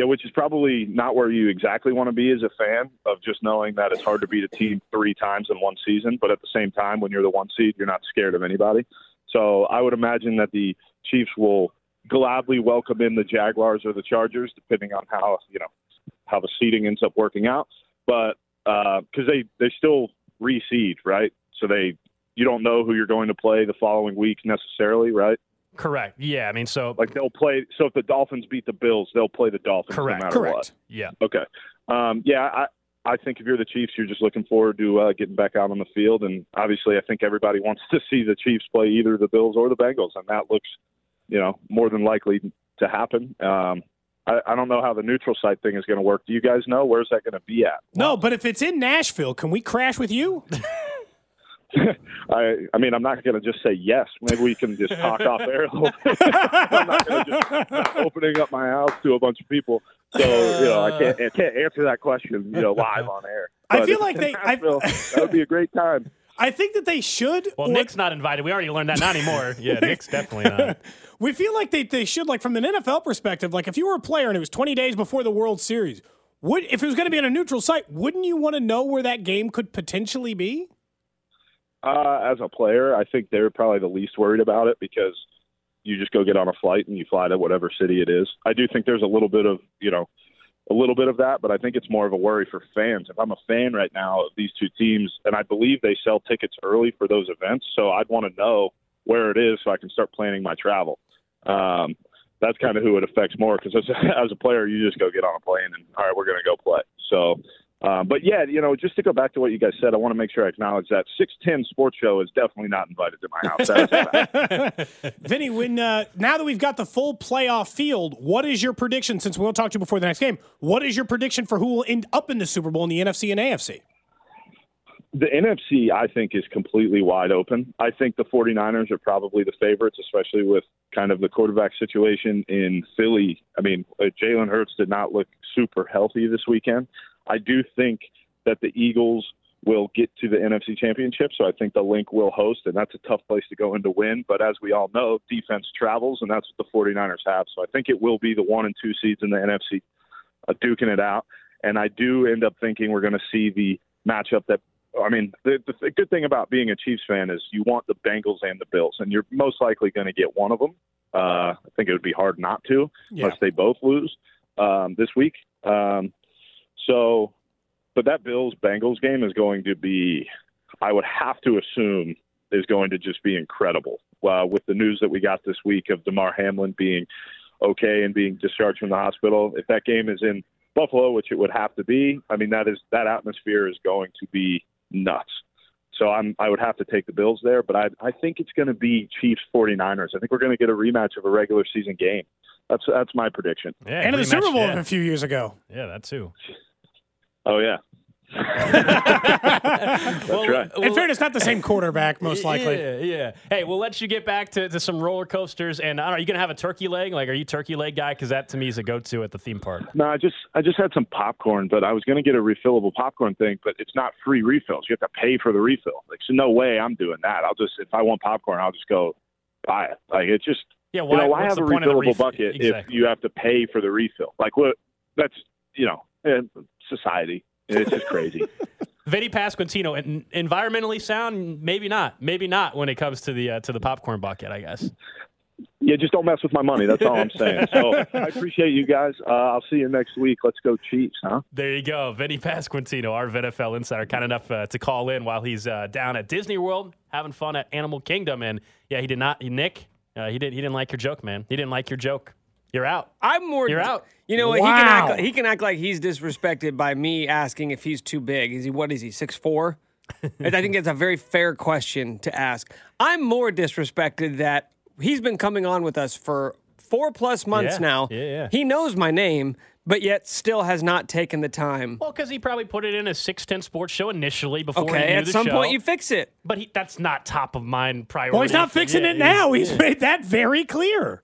Yeah, which is probably not where you exactly want to be as a fan of just knowing that it's hard to beat a team three times in one season. But at the same time, when you're the one seed, you're not scared of anybody. So I would imagine that the Chiefs will gladly welcome in the Jaguars or the Chargers, depending on how you know how the seeding ends up working out. But uh, because they they still reseed, right? So they you don't know who you're going to play the following week necessarily, right? Correct. Yeah, I mean, so Like they'll play. So if the Dolphins beat the Bills, they'll play the Dolphins Correct. no matter what. Correct. yeah. Okay. Um, yeah, I, I think if you're the Chiefs, you're just looking forward to uh, getting back out on the field. And obviously, I think everybody wants to see the Chiefs play either the Bills or the Bengals, and that looks, you know, more than likely to happen. Um, I, I don't know how the neutral site thing is going to work. Do you guys know where's that going to be at? No, but if it's in Nashville, can we crash with you? I, I mean, I'm not going to just say yes. Maybe we can just talk off air a little bit. I'm not going to just not opening up my house to a bunch of people. So you know, I can't I can't answer that question, you know, live on air. I feel like they- I- Nashville, that would be a great time. I think that they should. Well, or- Nick's not invited. We already learned that. Not anymore. Yeah, Nick's definitely not. We feel like they, they should, like from an NFL perspective, like if you were a player and it was 20 days before the World Series, would if it was going to be on a neutral site, wouldn't you want to know where that game could potentially be? Uh, as a player, I think they're probably the least worried about it because you just go get on a flight and you fly to whatever city it is. I do think there's a little bit of you know a little bit of that, but I think it's more of a worry for fans. If I'm a fan right now of these two teams, and I believe they sell tickets early for those events, so I'd want to know where it is so I can start planning my travel. Um, that's kind of who it affects more because as, as a player, you just go get on a plane and all right, we're going to go play. So, um, but yeah, you know, just to go back to what you guys said, I want to make sure I acknowledge that 610 Sports Show is definitely not invited to my house. That is a fact. Vinny, when uh, now that we've got the full playoff field, what is your prediction? Since we won't talk to you before the next game, what is your prediction for who will end up in the Super Bowl in the NFC and AFC? the NFC, I think, is completely wide open. I think the 49ers are probably the favorites, especially with kind of the quarterback situation in Philly. I mean, uh, Jalen Hurts did not look super healthy this weekend. I do think that the Eagles will get to the NFC Championship. So I think the Linc will host, and that's a tough place to go in to win. But as we all know, defense travels, and that's what the 49ers have. So I think it will be the one and two seeds in the NFC uh, duking it out. And I do end up thinking we're going to see the matchup that. I mean, the, the good thing about being a Chiefs fan is you want the Bengals and the Bills, and you're most likely going to get one of them. Uh, I think it would be hard not to, Yeah. unless they both lose um, this week. Um, so, but that Bills Bengals game is going to be, I would have to assume, is going to just be incredible. Uh, with the news that we got this week of Damar Hamlin being okay and being discharged from the hospital, if that game is in Buffalo, which it would have to be, I mean that is that atmosphere is going to be nuts. So I'm I would have to take the Bills there, but I I think it's going to be Chiefs 49ers. I think we're going to get a rematch of a regular season game. That's that's my prediction. Yeah, and of the rematch, Super Bowl yeah. a few years ago. Yeah, that too. Oh yeah, That's right. In fairness, not the same quarterback, most likely. Yeah, yeah. Hey, we'll let you get back to, to some roller coasters. And I don't know, are you going to have a turkey leg? Like, are you turkey leg guy? Because that to me is a go to at the theme park. No, I just I just had some popcorn, but I was going to get a refillable popcorn thing, but it's not free refills. You have to pay for the refill. Like, so no way I'm doing that. I'll just if I want popcorn, I'll just go buy it. Like it's just Yeah, you why, know why have a the point of the refillable ref- bucket if you have to pay for the refill? Like what? That's you know eh, society. It's just crazy. Vinny Pasquantino, en- environmentally sound? Maybe not. Maybe not when it comes to the uh, to the popcorn bucket. I guess. yeah, just don't mess with my money. That's all I'm saying. So I appreciate you guys. Uh, I'll see you next week. Let's go Chiefs, huh? There you go, Vinny Pasquantino, our NFL insider, kind enough uh, to call in while he's uh, down at Disney World having fun at Animal Kingdom. And yeah, he did not. Nick, uh, he did. He didn't like your joke, man. He didn't like your joke. You're out. I'm more. You're out. You know what? He can act. He can act like he's disrespected by me asking if he's too big. Is he? What is he? Six four? I think it's a very fair question to ask. I'm more disrespected that he's been coming on with us for four plus months Yeah. now. Yeah, yeah. He knows my name, but yet still has not taken the time. Well, because he probably put it in a six ten sports show initially before he Okay, knew at the some show. point you fix it. but he, that's not top of mind priority. Well, he's not fixing Yeah, it now. He's yeah. made that very clear.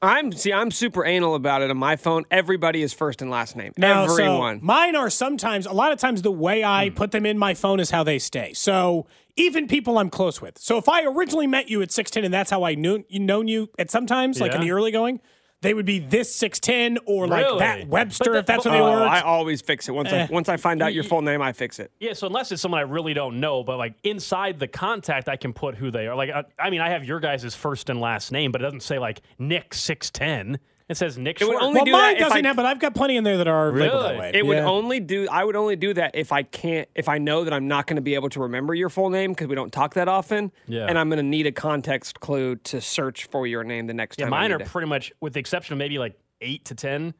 I'm see. I'm super anal about it on my phone. Everybody is first and last name. Now, so Everyone. mine are sometimes, a lot of times, the way I hmm. put them in my phone is how they stay. So even people I'm close with. So if I originally met you at 6'10 and that's how I knew you known you at sometimes, like in the early going, they would be this 6'10 or like Really? that Webster, But that- if that's what they were. I always fix it once I eh. once I find out your full name. I fix it. Yeah, so unless it's someone I really don't know, but like inside the contact, I can put who they are. Like, I, I mean, I have your guys' first and last name, but it doesn't say like Nick six ten. It says Nick. It would Schwartz. only well, do mine that if doesn't I- have, but I've got plenty in there that are labeled that Really? way. It would only do. I would only do that if I can't. If I know that I'm not going to be able to remember your full name because we don't talk that often. Yeah. And I'm going to need a context clue to search for your name the next yeah, time. I mine need are it. pretty much, with the exception of maybe like eight to ten,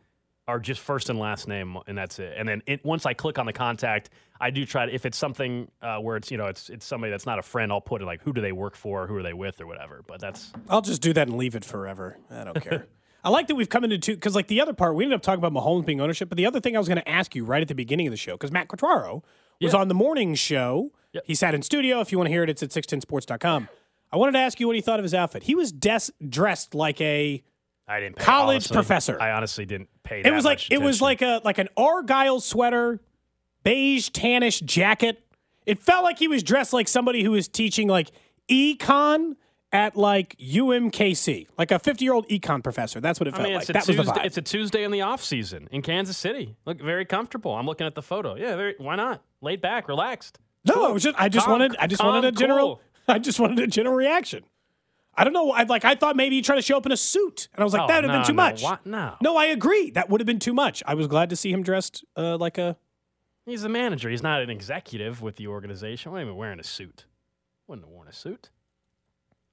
are just first and last name, and that's it. And then it, once I click on the contact, I do try to. If it's something uh, where it's you know it's it's somebody that's not a friend, I'll put it like who do they work for, who are they with, or whatever. But that's I'll just do that and leave it forever. I don't care. I like that we've come into two because, like, the other part we ended up talking about Mahomes being ownership, but the other thing I was going to ask you right at the beginning of the show because Matt Quatraro was on the morning show. Yep. He sat in studio. If you want to hear it, it's at 610sports.com. I wanted to ask you what he thought of his outfit. He was des- dressed like a. I didn't. Pay, College honestly, professor. I honestly didn't pay. It was like it was like a like an argyle sweater, beige tannish jacket. It felt like he was dressed like somebody who was teaching like econ at like UMKC, like a 50 year old econ professor. That's what it I felt mean, like. it's a That was the Tuesday. vibe. It's a Tuesday in the off season in Kansas City. Look very comfortable. I'm looking at the photo. Yeah, very, why not? Laid back, relaxed. No, was just I just Calm- wanted I just calm, wanted a general cool. I just wanted a general reaction. I don't know. I like I thought maybe you try to show up in a suit, and I was like Oh, that would have no, been too no, much. why- no. no, I agree. That would have been too much. I was glad to see him dressed uh, like a. He's a manager. He's not an executive with the organization. Why even wearing a suit? Wouldn't have worn a suit.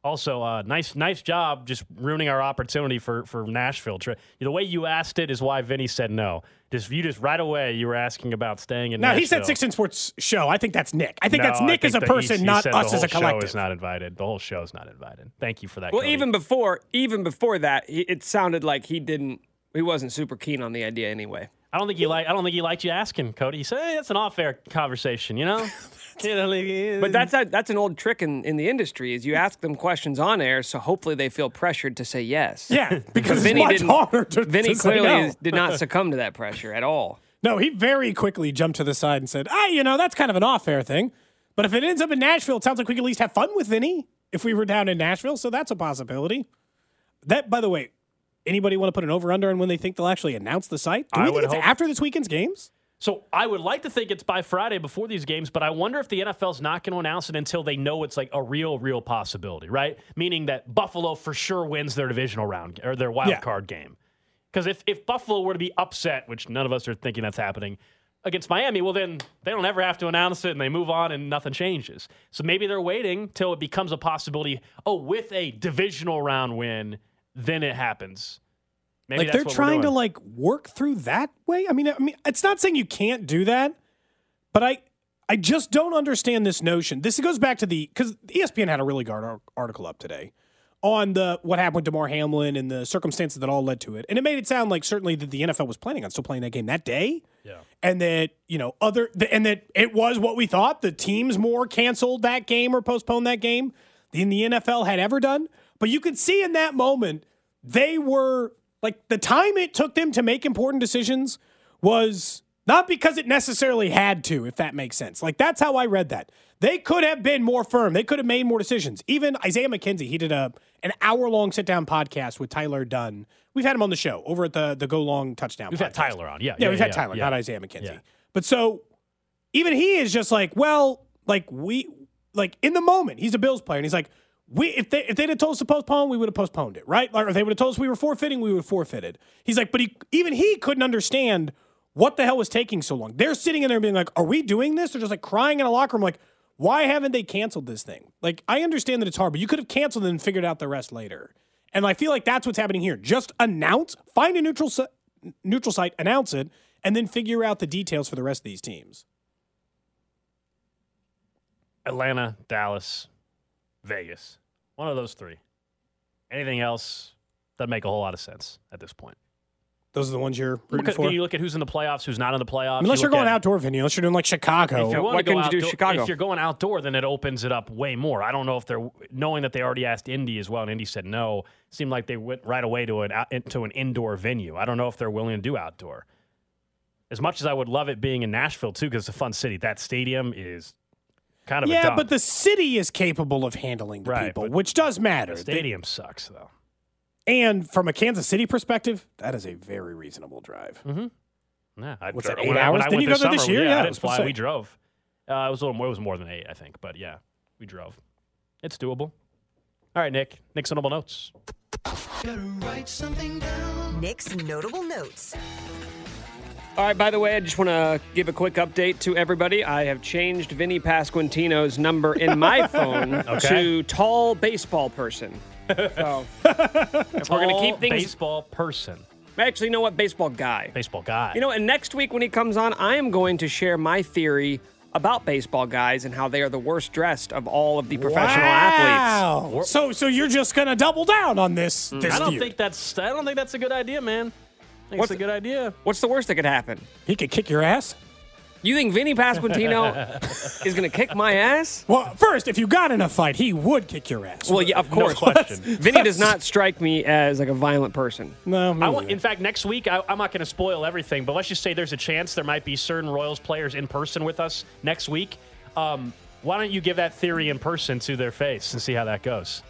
Also, uh, nice, nice job just ruining our opportunity for for Nashville. Tri- The way you asked it is why Vinny said no. Just you just right away you were asking about staying in. Now Nashville. he said Six in Sports show. I think that's Nick. I think No, that's Nick think as a that he- person, he not said us the as a collective. Show is not invited. The whole show is not invited. Thank you for that. Well, Cody. even before, even before that, he, it sounded like he didn't. He wasn't super keen on the idea anyway. I don't think he like. I don't think he liked you asking, Cody. He said, "Hey, that's an off-air conversation," you know. You know, like, But that's a, that's an old trick in, in the industry is you ask them questions on air, so hopefully they feel pressured to say yes. Yeah, because Vinny didn't. to, Vinny to clearly no. did not succumb to that pressure at all. No, he very quickly jumped to the side and said, "Ah, you know, that's kind of an off-air thing. But if it ends up in Nashville, it sounds like we could at least have fun with Vinny if we were down in Nashville. So that's a possibility. That, by the way, anybody want to put an over/under on when they think they'll actually announce the site? Do we I think would it's hope- after this weekend's games? So I would like to think it's by Friday before these games, but I wonder if the NFL's not going to announce it until they know it's like a real, real possibility, right? Meaning that Buffalo for sure wins their divisional round or their wild Yeah. card game. Because if, if Buffalo were to be upset, which none of us are thinking that's happening, against Miami, well, then they don't ever have to announce it and they move on and nothing changes. So maybe they're waiting till it becomes a possibility. Oh, with a divisional round win, then it happens. Maybe like they're trying to like work through that way. I mean, I mean, it's not saying you can't do that, but I, I just don't understand this notion. This goes back to the because ESPN had a really good article up today on the what happened with Damar Hamlin and the circumstances that all led to it, and it made it sound like certainly that the NFL was planning on still playing that game that day. Yeah. And that you know other and that it was what we thought the teams more canceled that game or postponed that game than the NFL had ever done. But you could see in that moment they were like the time it took them to make important decisions was not because it necessarily had to, if that makes sense. Like that's how I read that. They could have been more firm. They could have made more decisions. Even Isaiah McKenzie, he did a an hour long sit down podcast with Tyler Dunne. We've had him on the show over at the the Go Long Touchdown. We've had. Tyler on. Yeah. Yeah, we've had Tyler, yeah. not Isaiah McKenzie. Yeah. But so even he is just like, well, like we like in the moment, he's a Bills player, and he's like, we if they if they'd have told us to postpone, we would have postponed it, right? Like, or if they would have told us we were forfeiting, we would have forfeited. He's like, but he even he couldn't understand what the hell was taking so long. They're sitting in there being like, are we doing this? They're just like crying in a locker room, like, why haven't they canceled this thing? Like, I understand that it's hard, but you could have canceled and figured out the rest later. And I feel like that's what's happening here. Just announce, find a neutral si- neutral site, announce it, and then figure out the details for the rest of these teams. Atlanta, Dallas, Vegas. One of those three. Anything else doesn't make a whole lot of sense at this point. Those are the ones you're rooting Because for. you look at who's in the playoffs, who's not in the playoffs. Unless you you're going at- outdoor venue, unless you're doing like Chicago. If you Why want to go couldn't you do outdoor- Chicago? If you're going outdoor, then it opens it up way more. I don't know if they're knowing that they already asked Indy as well, and Indy said no. Seemed like they went right away to an to an indoor venue. I don't know if they're willing to do outdoor. As much as I would love it being in Nashville too, because it's a fun city. That stadium is kind of a yeah, dump. but the city is capable of handling the Right, people, which does matter. the stadium sucks though. and from a Kansas City perspective, that is a very reasonable drive. Mm-hmm. Yeah, I What's dro- that, eight when hours? when I Did went you go there this year? Yeah, Yeah, I I didn't fly. We drove. Uh, it was a little more. It was more than eight, I think. But yeah, we drove. It's doable. All right, Nick. Nick's notable notes. Nick's notable notes. All right, by the way, I just want to give a quick update to everybody. I have changed Vinny Pasquantino's number in my phone Okay. to tall baseball person. So if we're going to keep things. baseball person, Actually, you know what? Baseball guy. baseball guy. You know, and next week when he comes on, I am going to share my theory about baseball guys and how they are the worst dressed of all of the professional athletes. Wow. So, so you're just gonna double down on this? Mm. this I don't view. think that's. I don't think that's a good idea, man. I think What's- it's a good idea. What's the worst that could happen? he could kick your ass. You think Vinny Pasquantino is going to kick my ass? Well, first, if you got in a fight, he would kick your ass. Well, yeah, of course. No course. question. Vinny does not strike me as like a violent person. no, me I want, in fact, next week I, I'm not going to spoil everything, but let's just say there's a chance there might be certain Royals players in person with us next week. Um, why don't you give that theory in person to their face and see how that goes?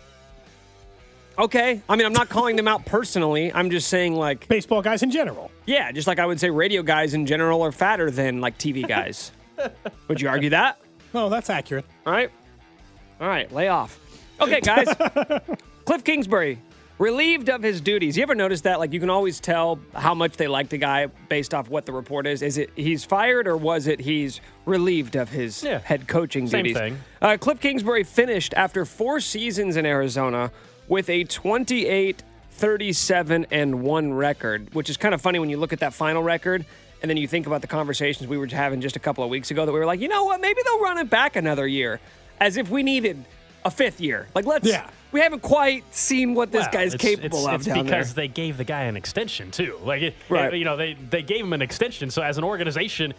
Okay. I mean, I'm not calling them out personally. I'm just saying, like, baseball guys in general. yeah, just like I would say radio guys in general are fatter than like TV guys. would you argue that? No, that's accurate. All right. All right, lay off. Okay, guys. Cliff Kingsbury, relieved of his duties. You ever notice that? Like, you can always tell how much they like the guy based off what the report is. Is it he's fired or was it he's relieved of his Yeah. head coaching Same duties? thing. Uh, Cliff Kingsbury finished after four seasons in Arizona with a 28 37 and 1 record, which is kind of funny when you look at that final record and then you think about the conversations we were having just a couple of weeks ago that we were like, you know what, maybe they'll run it back another year as if we needed a fifth year. Like, let's, Yeah. we haven't quite seen what this Well, guy's it's- capable it's, of it's down because there. they gave the guy an extension too. Like, it, Right. you know, they they gave him an extension. So as an organization,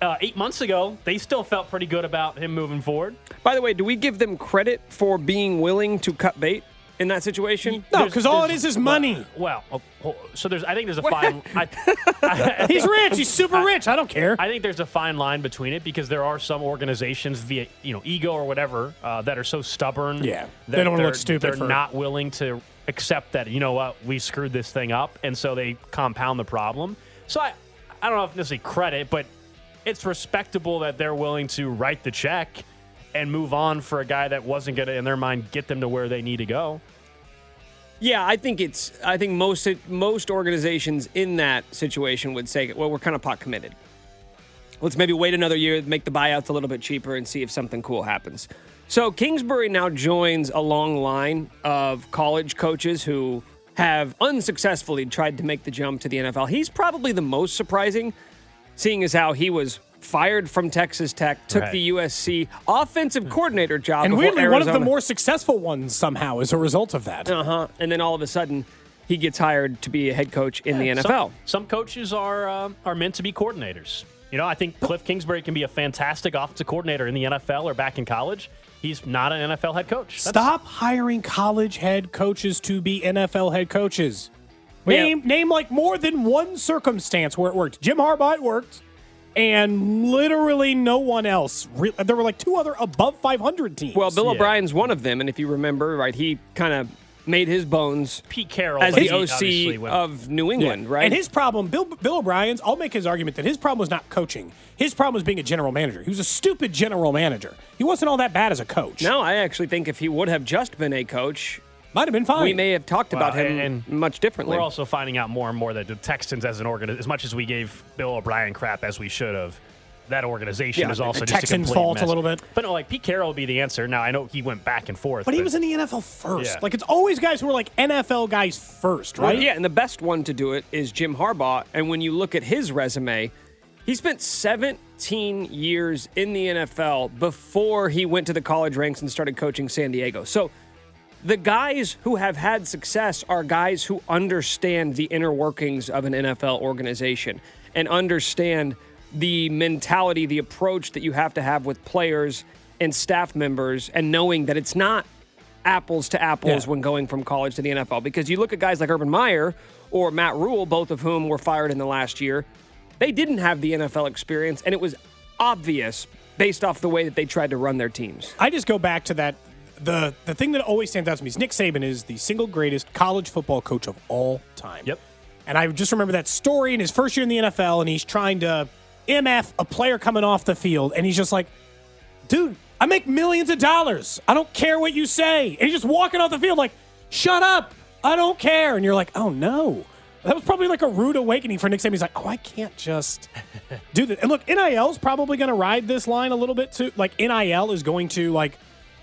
uh, eight months ago, they still felt pretty good about him moving forward. By the way, do we give them credit for being willing to cut bait? In that situation? No, because all it is is money. Well, oh, oh, so there's. I think there's a fine. I, I, He's rich. He's super rich. I don't care. I think there's a fine line between it because there are some organizations via you know ego or whatever uh, that are so stubborn. Yeah, they don't look stupid They're for- not willing to accept that you know what we screwed this thing up, and so they compound the problem. So I, I don't know if necessarily credit, but it's respectable that they're willing to write the check and move on for a guy that wasn't going to, in their mind, get them to where they need to go. Yeah, I think it's. I think most most organizations in that situation would say, "Well, we're kind of pot committed. Let's maybe wait another year, make the buyouts a little bit cheaper, and see if something cool happens." So Kingsbury now joins a long line of college coaches who have unsuccessfully tried to make the jump to the NFL. He's probably the most surprising, seeing as how he was fired from Texas Tech, took Right. the USC offensive coordinator job, and before weirdly, one of the more successful ones somehow as a result of that. uh huh. And then all of a sudden, he gets hired to be a head coach in the NFL. Some, some coaches are um, are meant to be coordinators. You know, I think Cliff Kingsbury can be a fantastic offensive coordinator in the NFL or back in college. He's not an NFL head coach. That's- Stop hiring college head coaches to be NFL head coaches. Well, yeah. Name name like more than one circumstance where it worked. Jim Harbaugh it worked, and literally no one else. There were like two other above 500 teams. Well, Bill Yeah. O'Brien's one of them, and if you remember, right, he kind of made his bones Pete Carroll as the OC of New England, right? And his problem, Bill Bill O'Brien's, I'll make his argument that his problem was not coaching. His problem was being a general manager. He was a stupid general manager. He wasn't all that bad as a coach. no, I actually think if he would have just been a coach, Might have been fine. we may have talked about him and- much differently. We're also finding out more and more that the Texans, as an organ, as much as we gave Bill O'Brien crap as we should have, that organization Yeah, is also the just Texans' a complete fault a little bit. But no, like Pete Carroll would be the answer. Now I know he went back and forth, but he was in the NFL first. Yeah. Like it's always guys who are like NFL guys first, right? Well, yeah, and the best one to do it is Jim Harbaugh. And when you look at his resume, he spent 17 years in the NFL before he went to the college ranks and started coaching San Diego. So the guys who have had success are guys who understand the inner workings of an NFL organization and understand the mentality, the approach that you have to have with players and staff members, and knowing that it's not apples to apples Yeah. when going from college to the NFL. Because you look at guys like Urban Meyer or Matt Rhule, both of whom were fired in the last year, they didn't have the NFL experience, and it was obvious based off the way that they tried to run their teams. I just go back to that. The the thing that always stands out to me is Nick Saban is the single greatest college football coach of all time. Yep. And I just remember that story in his first year in the NFL, and he's trying to MF a player coming off the field, and he's just like, dude, I make millions of dollars. I don't care what you say. And he's just walking off the field like, shut up. I don't care. And you're like, oh no. That was probably like a rude awakening for Nick Saban. He's like, oh, I can't just do this. And look, NIL is probably going to ride this line a little bit too. Like NIL is going to like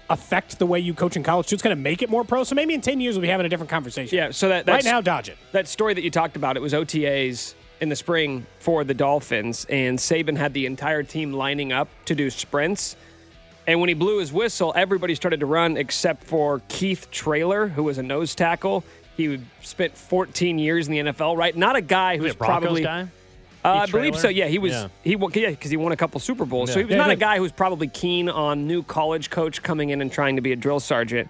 affect the way you coach in college too. It's going to make it more pro. So maybe in 10 years we'll be having a different conversation. Yeah, so that right that's, now, dodge it. that story that you talked about, it was OTAs in the spring for the Dolphins, and Saban had the entire team lining up to do sprints. And when he blew his whistle, everybody started to run except for Keith Traylor, who was a nose tackle. He spent 14 years in the NFL, right? Not a guy who's a probably. guy. Uh, I believe so. Yeah, he was. Yeah. He wa- yeah because he won a couple Super Bowls. So he was Yeah, not a guy who's probably keen on new college coach coming in and trying to be a drill sergeant.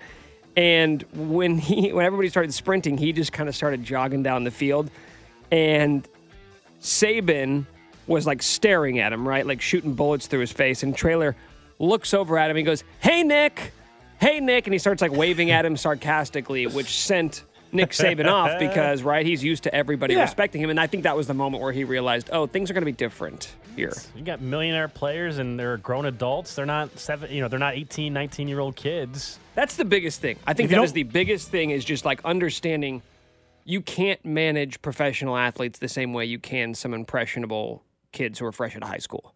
And when he when everybody started sprinting, he just kind of started jogging down the field, and Saban was like staring at him, right, like shooting bullets through his face. And Traylor looks over at him. He goes, "Hey Nick, hey Nick," and he starts like waving at him sarcastically, which sent Nick Saban off because right, he's used to everybody Yeah. respecting him. And I think that was the moment where he realized, oh, things are going to be different here. You got millionaire players and they're grown adults. They're not seven, you know, they're not 18, 19 year old kids. That's the biggest thing. I think If that is the biggest thing is just like understanding you can't manage professional athletes the same way you can some impressionable kids who are fresh out of high school.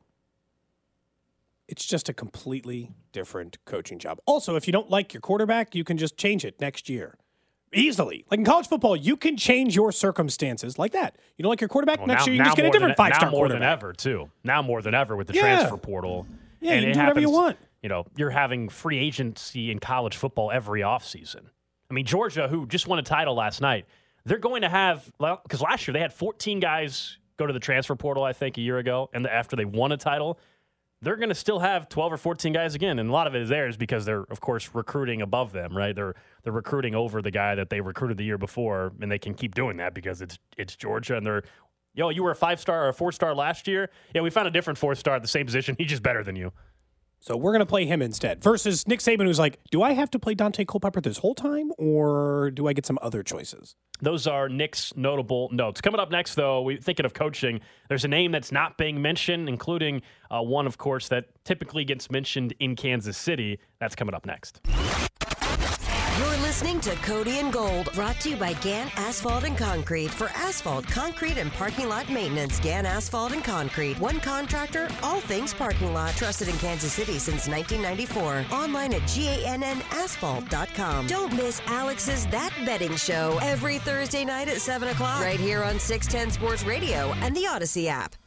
It's just a completely different coaching job. Also, if you don't like your quarterback, you can just change it next year. Easily. Like in college football, you can change your circumstances like that. You don't like your quarterback, Well, next now, year you just get a different five star Now more than ever, too. Now more than ever with the Yeah. transfer portal. Yeah, and you can do whatever you want. You know, you're having free agency in college football every offseason. I mean, Georgia, who just won a title last night, they're going to have, well, because last year they had 14 guys go to the transfer portal, I think, a year ago, and after they won a title. They're going to still have 12 or 14 guys again. And a lot of it is theirs because they're, of course, recruiting above them, right? They're they're recruiting over the guy that they recruited the year before, and they can keep doing that because it's it's Georgia and they're, yo, you were a five star or a four star last year. Yeah, we found a different four star at the same position. He's just better than you. So we're going to play him instead versus Nick Saban, who's like, do I have to play Daunte Culpepper this whole time or do I get some other choices? Those are Nick's notable notes. Coming up next, though, we thinking of coaching. There's a name that's not being mentioned, including uh, one, of course, that typically gets mentioned in Kansas City. That's coming up next. Listening to Cody and Gold, brought to you by Gann Asphalt and Concrete. For asphalt, concrete, and parking lot maintenance, Gann Asphalt and Concrete. One contractor, all things parking lot. Trusted in Kansas City since 1994. Online at GANNasphalt.com. Don't miss Alex's That Betting Show every Thursday night at 7 o'clock, right here on 610 Sports Radio and the Audacy app.